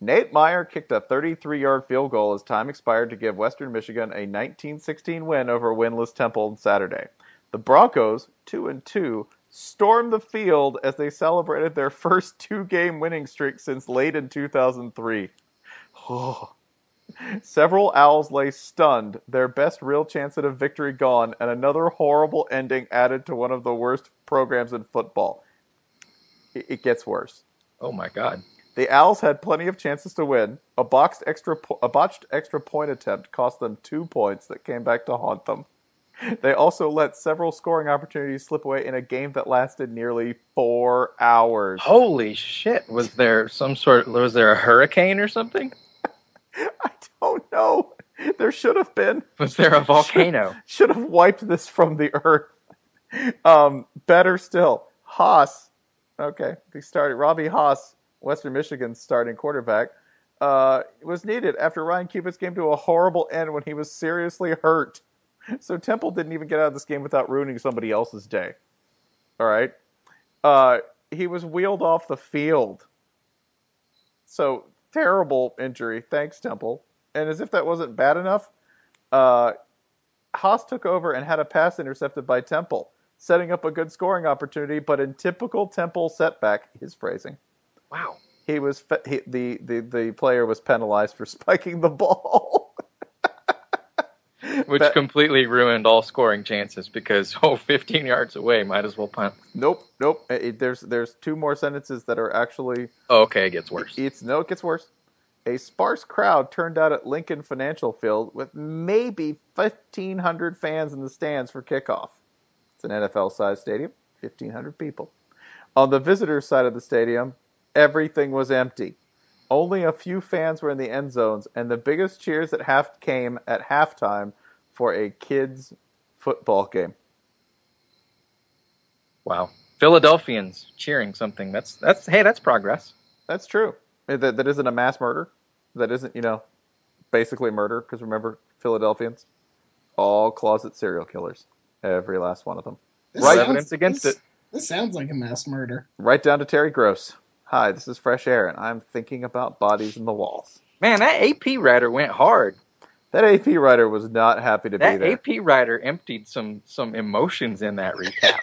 Nate Meyer kicked a 33 yard field goal as time expired to give Western Michigan a 1916 win over winless Temple on Saturday. The Broncos, 2 and 2, stormed the field as they celebrated their first two game winning streak since late in 2003. Oh. Several Owls lay stunned, their best real chance at a victory gone, and another horrible ending added to one of the worst programs in football. It gets worse. oh my god! The Owls had plenty of chances to win. A boxed extra, po- a botched extra point attempt cost them two points that came back to haunt them. They also let several scoring opportunities slip away in a game that lasted nearly four hours. Holy shit! Was there some sort? Was there a hurricane or something? I don't know. There should have been. Was there a volcano? Should have wiped this from the earth. Um, better still, Haas. Okay, he started. Robbie Haas, Western Michigan's starting quarterback, uh, was needed after Ryan Cubit's came to a horrible end when he was seriously hurt. So Temple didn't even get out of this game without ruining somebody else's day. All right, uh, he was wheeled off the field. So terrible injury. Thanks, Temple. And as if that wasn't bad enough, uh, Haas took over and had a pass intercepted by Temple, setting up a good scoring opportunity. But in typical Temple setback, his phrasing, Wow. he was he, the, the the player was penalized for spiking the ball. Which That- completely ruined all scoring chances because oh, 15 yards away, might as well punt. nope, nope. It- it- there's there's two more sentences that are actually Oh, okay, it gets worse. It's no, it gets worse. A sparse crowd turned out at Lincoln Financial Field with maybe 1,500 fans in the stands for kickoff. It's an NFL sized stadium, 1,500 people. On the visitor side of the stadium, everything was empty. Only a few fans were in the end zones, and the biggest cheers at half came at halftime for a kids' football game. Wow. Philadelphians cheering something. That's that's hey, that's progress. That's true. Eh, that, that isn't a mass murder. That isn't, you know, basically murder. Because remember, Philadelphians, all closet serial killers. Every last one of them. This Right. sounds- Evidence against this- it. This sounds like a mass murder. Right down to Terry Gross. Hi, this is Fresh Air, and I'm thinking about bodies in the walls. Man, that AP writer went hard. That AP writer was not happy to be That there. AP writer emptied some some emotions in that recap.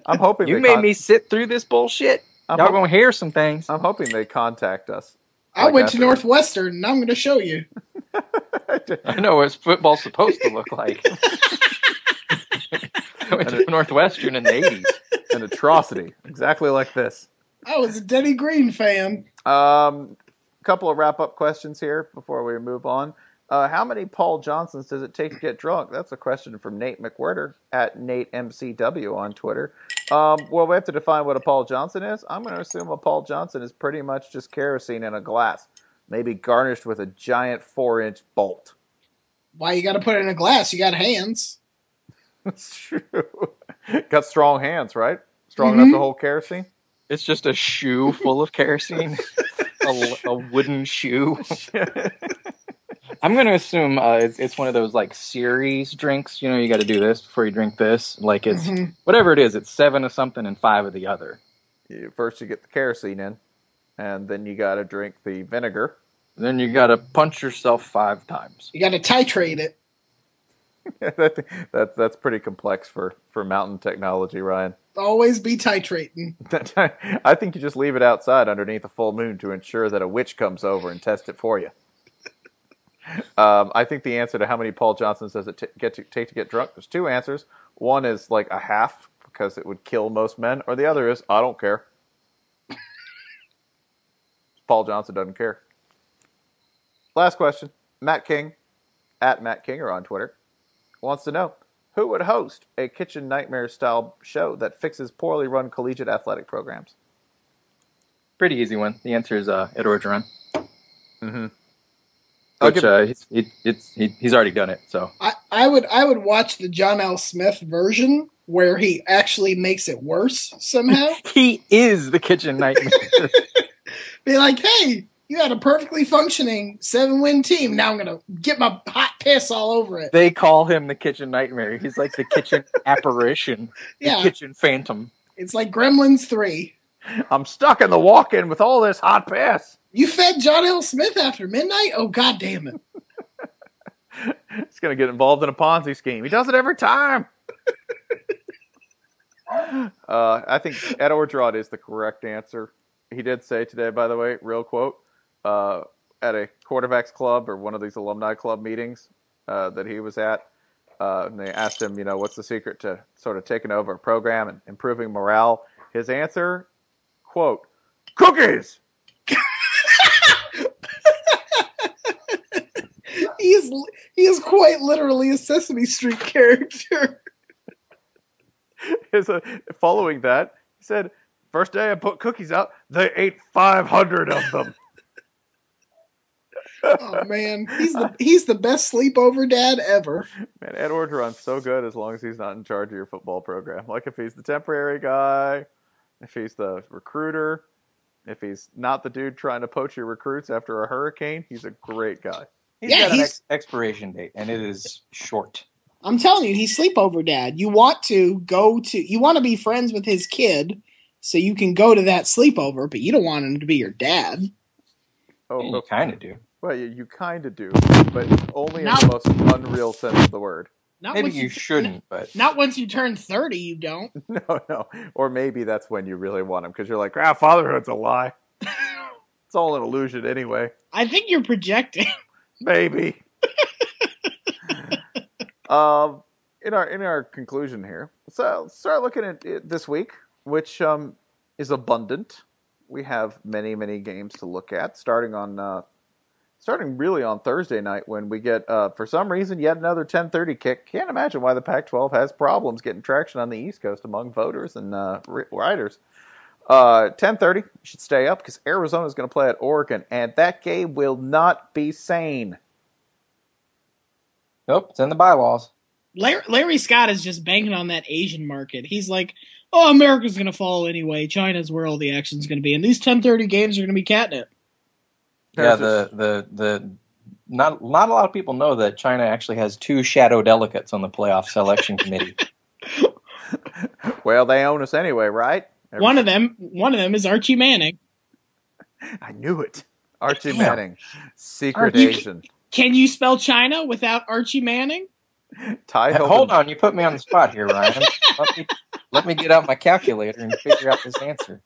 I'm hoping you they made con- me sit through this bullshit. I'm, Y'all hop- gonna hear some things. I'm hoping they contact us. I Like went to Northwestern, and I'm going to show you. I know what football's supposed to look like. I went to Northwestern in the 80s. An atrocity, exactly like this. I was a Denny Green fan. Um, couple of wrap up questions here before we move on. Uh, how many Paul Johnsons does it take to get drunk? That's a question from Nate McWhirter at NateMCW on Twitter. Um, well, we have to define what a Paul Johnson is. I'm going to assume a Paul Johnson is pretty much just kerosene in a glass, maybe garnished with a giant four inch bolt. Why you got to put it in a glass? You got hands. That's true. Got strong hands, right? Strong enough to hold kerosene? It's just a shoe full of kerosene. a, a wooden shoe. I'm gonna assume uh, it's, it's one of those like series drinks. You know, you got to do this before you drink this. Like it's Mhm. whatever it is. It's seven of something and five of the other. You- First, you get the kerosene in, and then you got to drink the vinegar. Then you got to punch yourself five times. You got to titrate it. that, that, that's pretty complex for, for mountain technology, Ryan. Always be titrating. I think you just leave it outside underneath a full moon to ensure that a witch comes over and test it for you. Um, I think the answer to how many Paul Johnsons does it t- get to, take to get drunk? There's two answers. One is like a half because it would kill most men, or the other is I don't care. Paul Johnson doesn't care. Last question. Matt King, at Matt King or on Twitter, wants to know who would host a kitchen nightmare style show that fixes poorly run collegiate athletic programs? Pretty easy one. The answer is uh, Ed Orgeron, Mm-hmm. Which give, uh, he's, he, it's, he, he's already done it. So I, I would I would watch the John L. Smith version where he actually makes it worse somehow. He is the kitchen nightmare. Be like, hey, you had a perfectly functioning seven win team. Now I'm gonna get my hot piss all over it. they call him the kitchen nightmare. He's like the kitchen apparition, the Yeah. kitchen phantom. It's like Gremlins three. I'm stuck in the walk-in with all this hot piss. You fed John L. Smith after midnight? Oh god damn it. He's going to get involved in a Ponzi scheme. He does it every time. uh, I think Ed Orgeron is the correct answer. He did say today, by the way, real quote, uh, at a quarterbacks club or one of these alumni club meetings uh, that he was at, uh, and they asked him, you know, what's the secret to sort of taking over a program and improving morale? His answer, quote, cookies. He is he is quite literally a Sesame Street character. His, uh, following that, he said, first day I put cookies out, they ate 500 of them. Oh man, he's the he's the best sleepover dad ever. Man, Ed Orgeron's so good as long as he's not in charge of your football program. Like if he's the temporary guy, if he's the recruiter, if he's not the dude trying to poach your recruits after a hurricane, he's a great guy. He's Yeah, got an he's- ex- expiration date, and it is short. I'm telling you, he's sleepover dad. You want to go to you want to be friends with his kid so you can go to that sleepover, but you don't want him to be your dad. Oh, you oh. kind of do. Well, you, you kind of do, but only Not- in the most unreal sense of the word. Not Maybe once you shouldn't, but Not once you turn 30, you don't. No, no. Or maybe that's when you really want them because you're like, ah, fatherhood's a lie. it's all an illusion anyway. I think you're projecting. Maybe. um, in our in our conclusion here, so start looking at it this week, which um, is abundant. We have many many games to look at, starting on uh, starting really on Thursday night when we get uh, for some reason yet another 10:30 kick. Can't imagine why the Pac-12 has problems getting traction on the East Coast among voters and uh, ri- writers. Uh, 10:30 should stay up because Arizona is going to play at Oregon, and that game will not be sane. nope, it's in the bylaws. Larry, Larry Scott is just banking on that Asian market. He's like, "Oh, America's going to fall anyway. China's where all the action's going to be, and these 10:30 games are going to be catnip." Yeah, the the the not not a lot of people know that China actually has two shadow delegates on the playoff selection committee. Well, they own us anyway, right? One of them, one of them is Archie Manning. I knew it. Archie Damn. Manning, secret You- Asian. Can you spell China without Archie Manning? Ty Hey, Hold on, you put me on the spot here, Ryan. let me let me get out my calculator and figure out this answer.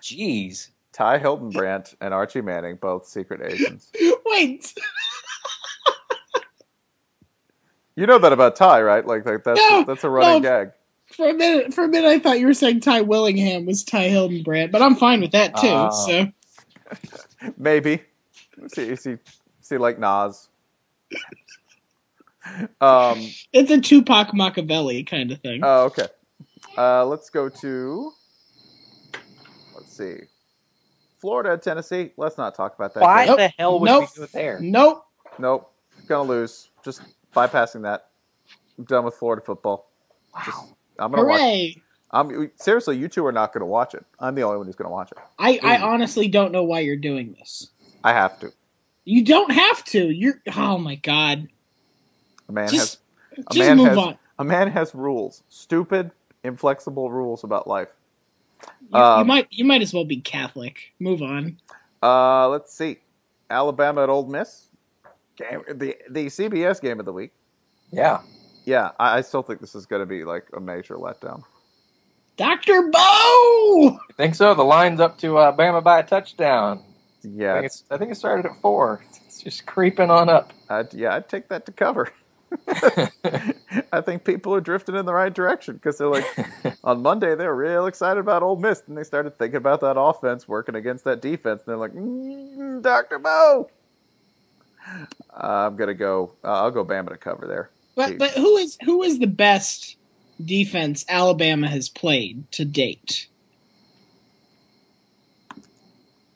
Jeez. Ty Hildenbrand and Archie Manning, both secret agents. Wait, You know that about Ty, right? Like, like that's No, that's a running no. gag. for a minute, for a minute, I thought you were saying Ty Willingham was Ty Hildenbrand, but I'm fine with that too. Ah. so Maybe. See, see, see, like Nas. Um. it's a Tupac Machiavelli kind of thing. Oh, okay. Uh, let's go to. Let's see. Florida, Tennessee. Let's not talk about that. Why game. the hell would Nope. we do it there? nope. Nope. Gonna lose. Just bypassing that. I'm done with Florida football. Just, I'm gonna watch. Hooray! I'm seriously. You two are not gonna watch it. I'm the only one who's gonna watch it. I, I honestly don't know why you're doing this. I have to. You don't have to. You're oh my god. A man Just has. A just man move has, on. A man has rules. Stupid, inflexible rules about life. You, you um, might you might as well be Catholic. Move on. Uh, let's see. Alabama at Ole Miss. Game, the the CBS game of the week. Yeah. Yeah, I, I still think this is going to be like a major letdown. Dr. Bo! I think so. The line's up to uh, Bama by a touchdown. I Yeah, think, it's, I think it started at four. It's just creeping on up. I'd, yeah, I'd take that to cover. I think people are drifting in the right direction because they're like on Monday they were real excited about Ole Miss, and they started thinking about that offense working against that defense, and they're like, mm, Doctor Bo. I'm gonna go. Uh, I'll go Bama to cover there. But but who is who is the best defense Alabama has played to date?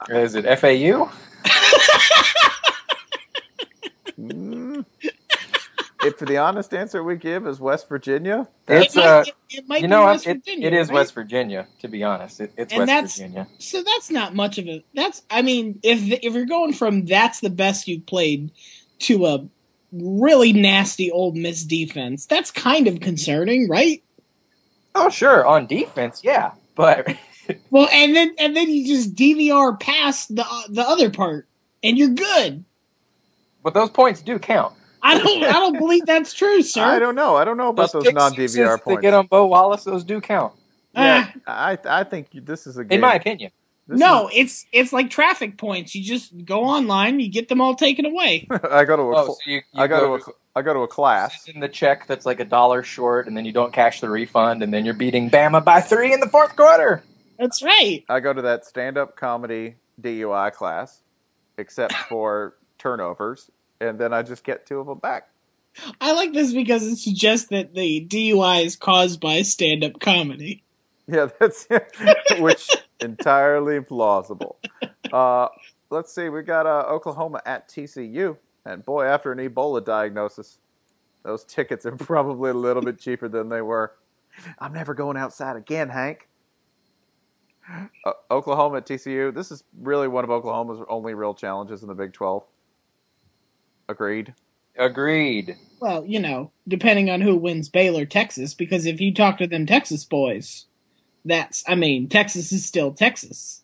Is it FAU? Mm. If the honest answer we give is West Virginia, It's it might, uh, it, it might you know be what? West It, Virginia. it is right? West Virginia. To be honest, it, it's And West that's- Virginia. So that's not much of a. That's I mean, if the, if you're going from that's the best you've played to a really nasty Ole Miss defense, that's kind of concerning, right? Oh, sure, on defense, yeah, but Well, and then and then you just DVR past the the other part, and you're good. but those points do count. I don't I don't believe that's true, sir. I don't know. I don't know about those, pick non-DVR points. They get on Bo Wallace. Those do count, yeah, Ah. I I think this is a game. in my opinion. this no, is- it's it's like traffic points. You just go online, you get them all taken away. I go to a Oh, cl- so you, you I go, go to a cl- go to a class. in the check that's like a dollar short, and then you don't cash the refund, and then you're beating Bama by three in the fourth quarter. That's right. I go to that stand-up comedy DUI class, except for turnovers, and then I just get two of them back. I like this because it suggests that the DUI is caused by stand-up comedy. Yeah, that's which entirely plausible. Uh, let's see, we got uh, Oklahoma at TCU, and boy, after an Ebola diagnosis, those tickets are probably a little bit cheaper than they were. I'm never going outside again, Hank. Uh, Oklahoma at TCU. This is really one of Oklahoma's only real challenges in the Big 12. Agreed. Agreed. Well, you know, depending on who wins Baylor, Texas, because if you talk to them Texas boys, that's I mean, Texas is still Texas.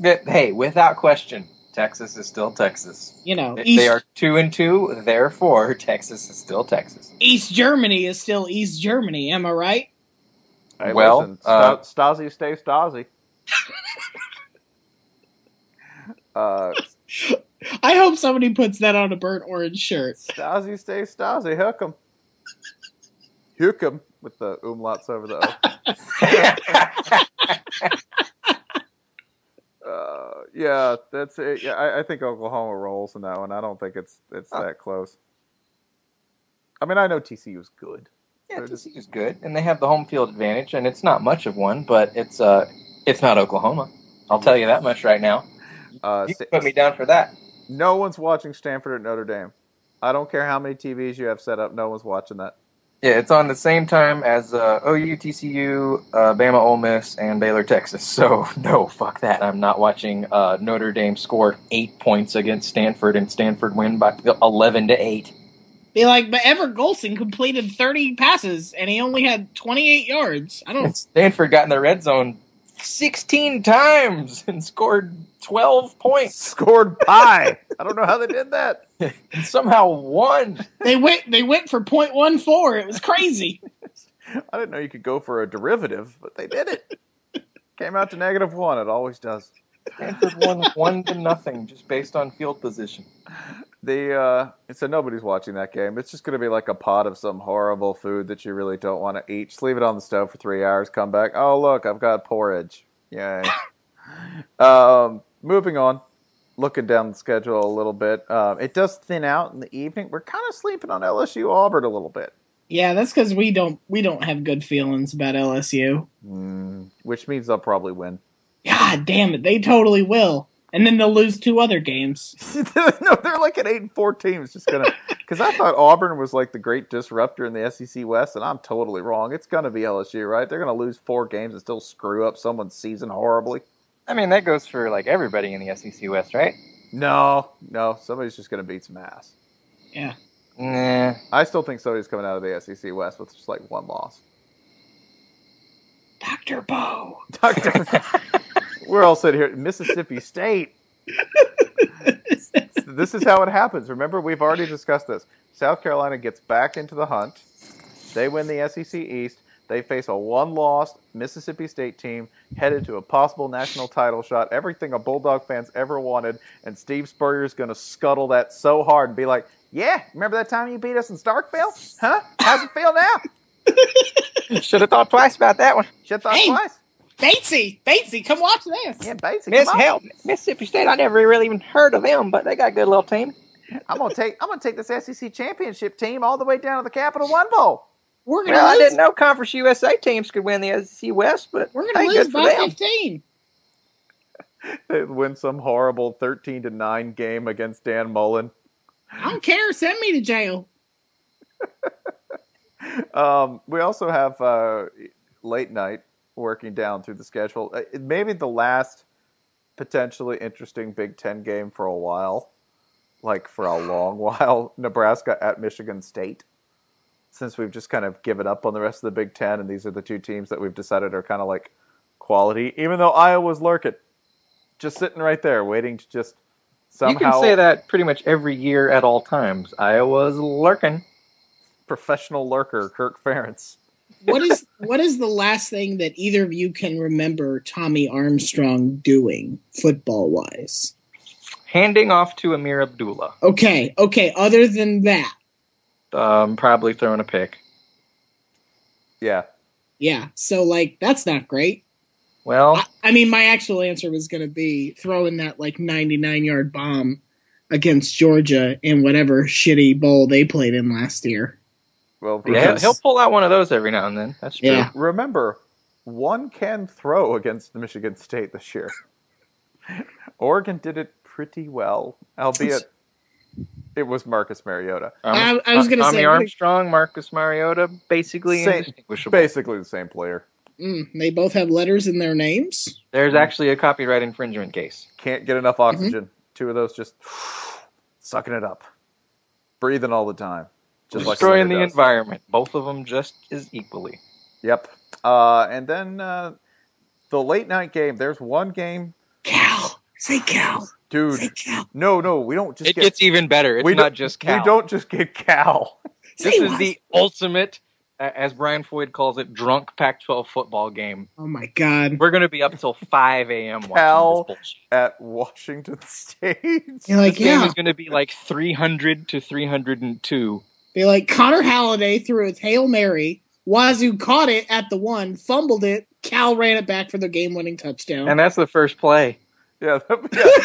Hey, without question, Texas is still Texas. You know, They- East, They are two and two, therefore Texas is still Texas. East Germany is still East Germany. Am I right? Hey, Well, listen, uh, Sta- Stasi stay Stasi. uh, I hope somebody puts that on a burnt orange shirt. Stasi stay Stasi. Hook 'em. Hook 'em with the umlauts over the O. Uh, yeah, that's it. Yeah, I, I think Oklahoma rolls in that one. I don't think it's it's Oh. that close. I mean, I know TCU's good. yeah, TCU is good, and they have the home field advantage, and it's not much of one, but it's uh, it's not Oklahoma. I'll tell you that much right now. Uh, You can put me down for that. No one's watching Stanford at Notre Dame. I don't care how many TVs you have set up. No one's watching that. Yeah, it's on the same time as uh, OU, TCU, uh, Bama, Ole Miss, and Baylor, Texas. So no, fuck that. I'm not watching uh, Notre Dame score eight points against Stanford and Stanford win by eleven to eight. Be like, but Everett Golson completed 30 passes and he only had 28 yards. I don't. And Stanford got in the red zone sixteen times and scored twelve points Scored pie. I don't know how they did that. and somehow won. They went. They went for .14. It was crazy. I didn't know you could go for a derivative, but they did it. Came out to negative one. It always does. Stanford won one to nothing just based on field position. The uh, so nobody's watching that game. It's just going to be like a pot of some horrible food that you really don't want to eat. Just leave it on the stove for three hours. Come back. Oh look, I've got porridge. Yay. um, moving on. Looking down the schedule a little bit, um, it does thin out in the evening. We're kind of sleeping on LSU Auburn a little bit, Yeah, that's because we don't. We don't have good feelings about LSU. mm, which means they'll probably win. God damn it, they totally will. And then they'll lose two other games. no, they're like an eight and four team. It's just gonna because I thought Auburn was like the great disruptor in the SEC West, and I'm totally wrong. It's gonna be LSU, right? They're gonna lose four games and still screw up someone's season horribly. I mean, that goes for like everybody in the SEC West, right? No, no, somebody's just gonna beat some ass. Yeah. Nah. I still think somebody's coming out of the SEC West with just like one loss. Dr. Bo. Doctor, we're all sitting here. Mississippi State. this is how it happens. Remember, we've already discussed this. South Carolina gets back into the hunt. They win the SEC East. They face a one-loss Mississippi State team headed to a possible national title shot. Everything a Bulldog fans ever wanted, and Steve Spurrier's going to scuttle that so hard and be like, "Yeah, remember that time you beat us in Starkville? Huh? How's it feel now? Should have thought twice about that one. Should have thought Hey. twice. Batesy, Batesy, come watch this. Yeah, basic. Miss come on. Mississippi State. I never really even heard of them, but they got a good little team. I'm gonna take I'm gonna take this SEC championship team all the way down to the Capital One Bowl. We're gonna Well, I didn't know Conference USA teams could win the SEC West, but We're gonna hey, lose good for by them. 15. They win some horrible 13 to nine game against Dan Mullen. I don't care. Send me to jail. Um, we also have uh, late night working down through the schedule. Uh, Maybe the last potentially interesting Big Ten game for a while, like for a long while. Nebraska at Michigan State. Since we've just kind of given up on the rest of the Big Ten, and these are the two teams that we've decided are kind of like quality, even though Iowa's lurking, just sitting right there, waiting to just somehow You can say that pretty much every year at all times. Iowa's lurking. professional lurker Kirk Ferentz. What is what is the last thing that either of you can remember Tommy Armstrong doing football wise? Handing off to Ameer Abdullah. Okay, okay. Other than that, Um, probably throwing a pick. Yeah, yeah. So like that's not great. Well, I, I mean, my actual answer was going to be throwing that like 99 yard bomb against Georgia in whatever shitty bowl they played in last year. Well, yeah, he'll pull out one of those every now and then. That's true. Yeah. remember, one can throw against the Michigan State this year. Oregon did it pretty well, albeit it was Marcus Mariota. Um, I- I was gonna say Tommy Armstrong, Marcus Mariota, basically Same- indistinguishable. Basically the same player. Mm, they both have letters in their names. There's actually a copyright infringement case. Can't get enough oxygen. Two of those just sucking it up, breathing all the time, just like Destroying the does. environment. Both of them just as equally. Yep. Uh, and then uh, the late night game. There's one game, Cal, say Cal, dude. say Cal. No, no, we don't just It get. gets even better. It's we not don't- just Cal. We don't just get Cal. This Say is what? the ultimate, as Brian Floyd calls it, drunk Pac-12 football game. Oh my god. We're going to be up until 5 a.m. watching Cal this bullshit. at Washington State. You're like, This game is going to be like 300 to 302. They like Connor Halliday threw a Hail Mary. Wazoo caught it at the one, fumbled it. Cal ran it back for the game winning touchdown. And that's the first play. Yeah, yeah.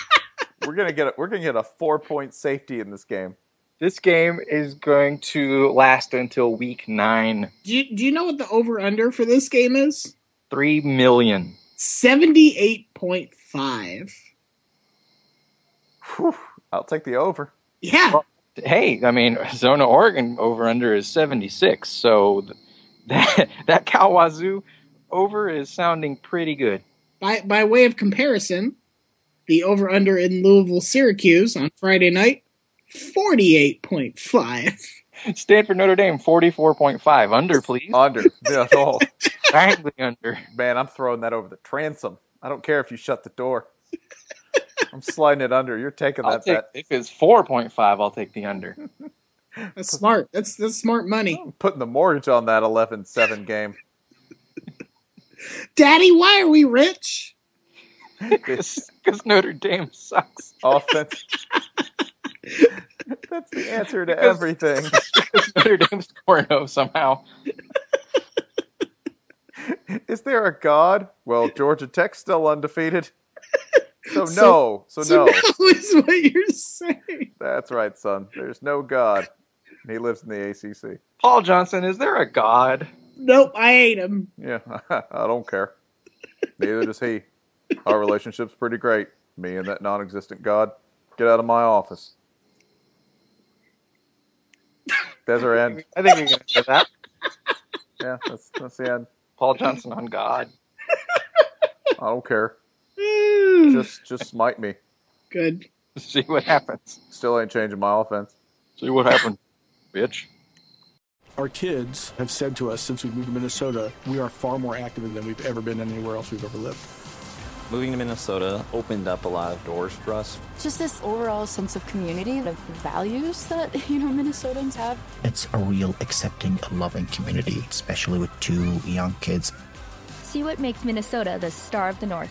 we're gonna get a, we're gonna get a four point safety in this game. This game is going to last until week nine. do, you, do you know what the over under for this game is? Three million. 78.5. Whew, I'll take the over. Yeah. Hey, I mean, Zona Oregon over under is 76. So that, that Cal Wazoo over is sounding pretty good. By by way of comparison, the over under in Louisville Syracuse on Friday night, 48.5. Stanford Notre Dame 44.5. Under, please. Under. Yeah, oh, Bangly under. man, I'm throwing that over the transom. I don't care if you shut the door. I'm sliding it under. You're taking I'll that take, bet. if it's 4.5, I'll take the under. That's smart. That's that's smart money. I'm putting the mortgage on that 11-7 game. Daddy, why are we rich? Because Notre Dame sucks. offense. That's the answer to Because- everything. Because Notre Dame's 4 0 somehow. Is there a God? Well, Georgia Tech's still undefeated. So no. So, So no. now is what you're saying. That's right, son. There's no God. And he lives in the ACC. Paul Johnson, is there a God? Nope, I hate him. Yeah, I don't care. Neither does he. Our relationship's pretty great. Me and that non-existent God. Get out of my office. There's our end. I think we can do that. Yeah, that's that's the end. Paul Johnson on God. I don't care. Just just smite me. Good. See what happens. Still ain't changing my offense. See what happened, bitch. Our kids have said to us since we moved to Minnesota, we are far more active than we've ever been anywhere else we've ever lived. Moving to Minnesota opened up a lot of doors for us. just this overall sense of community of values that you know minnesotans have It's a real accepting, loving community, especially with two young kids. See what makes Minnesota the star of the North.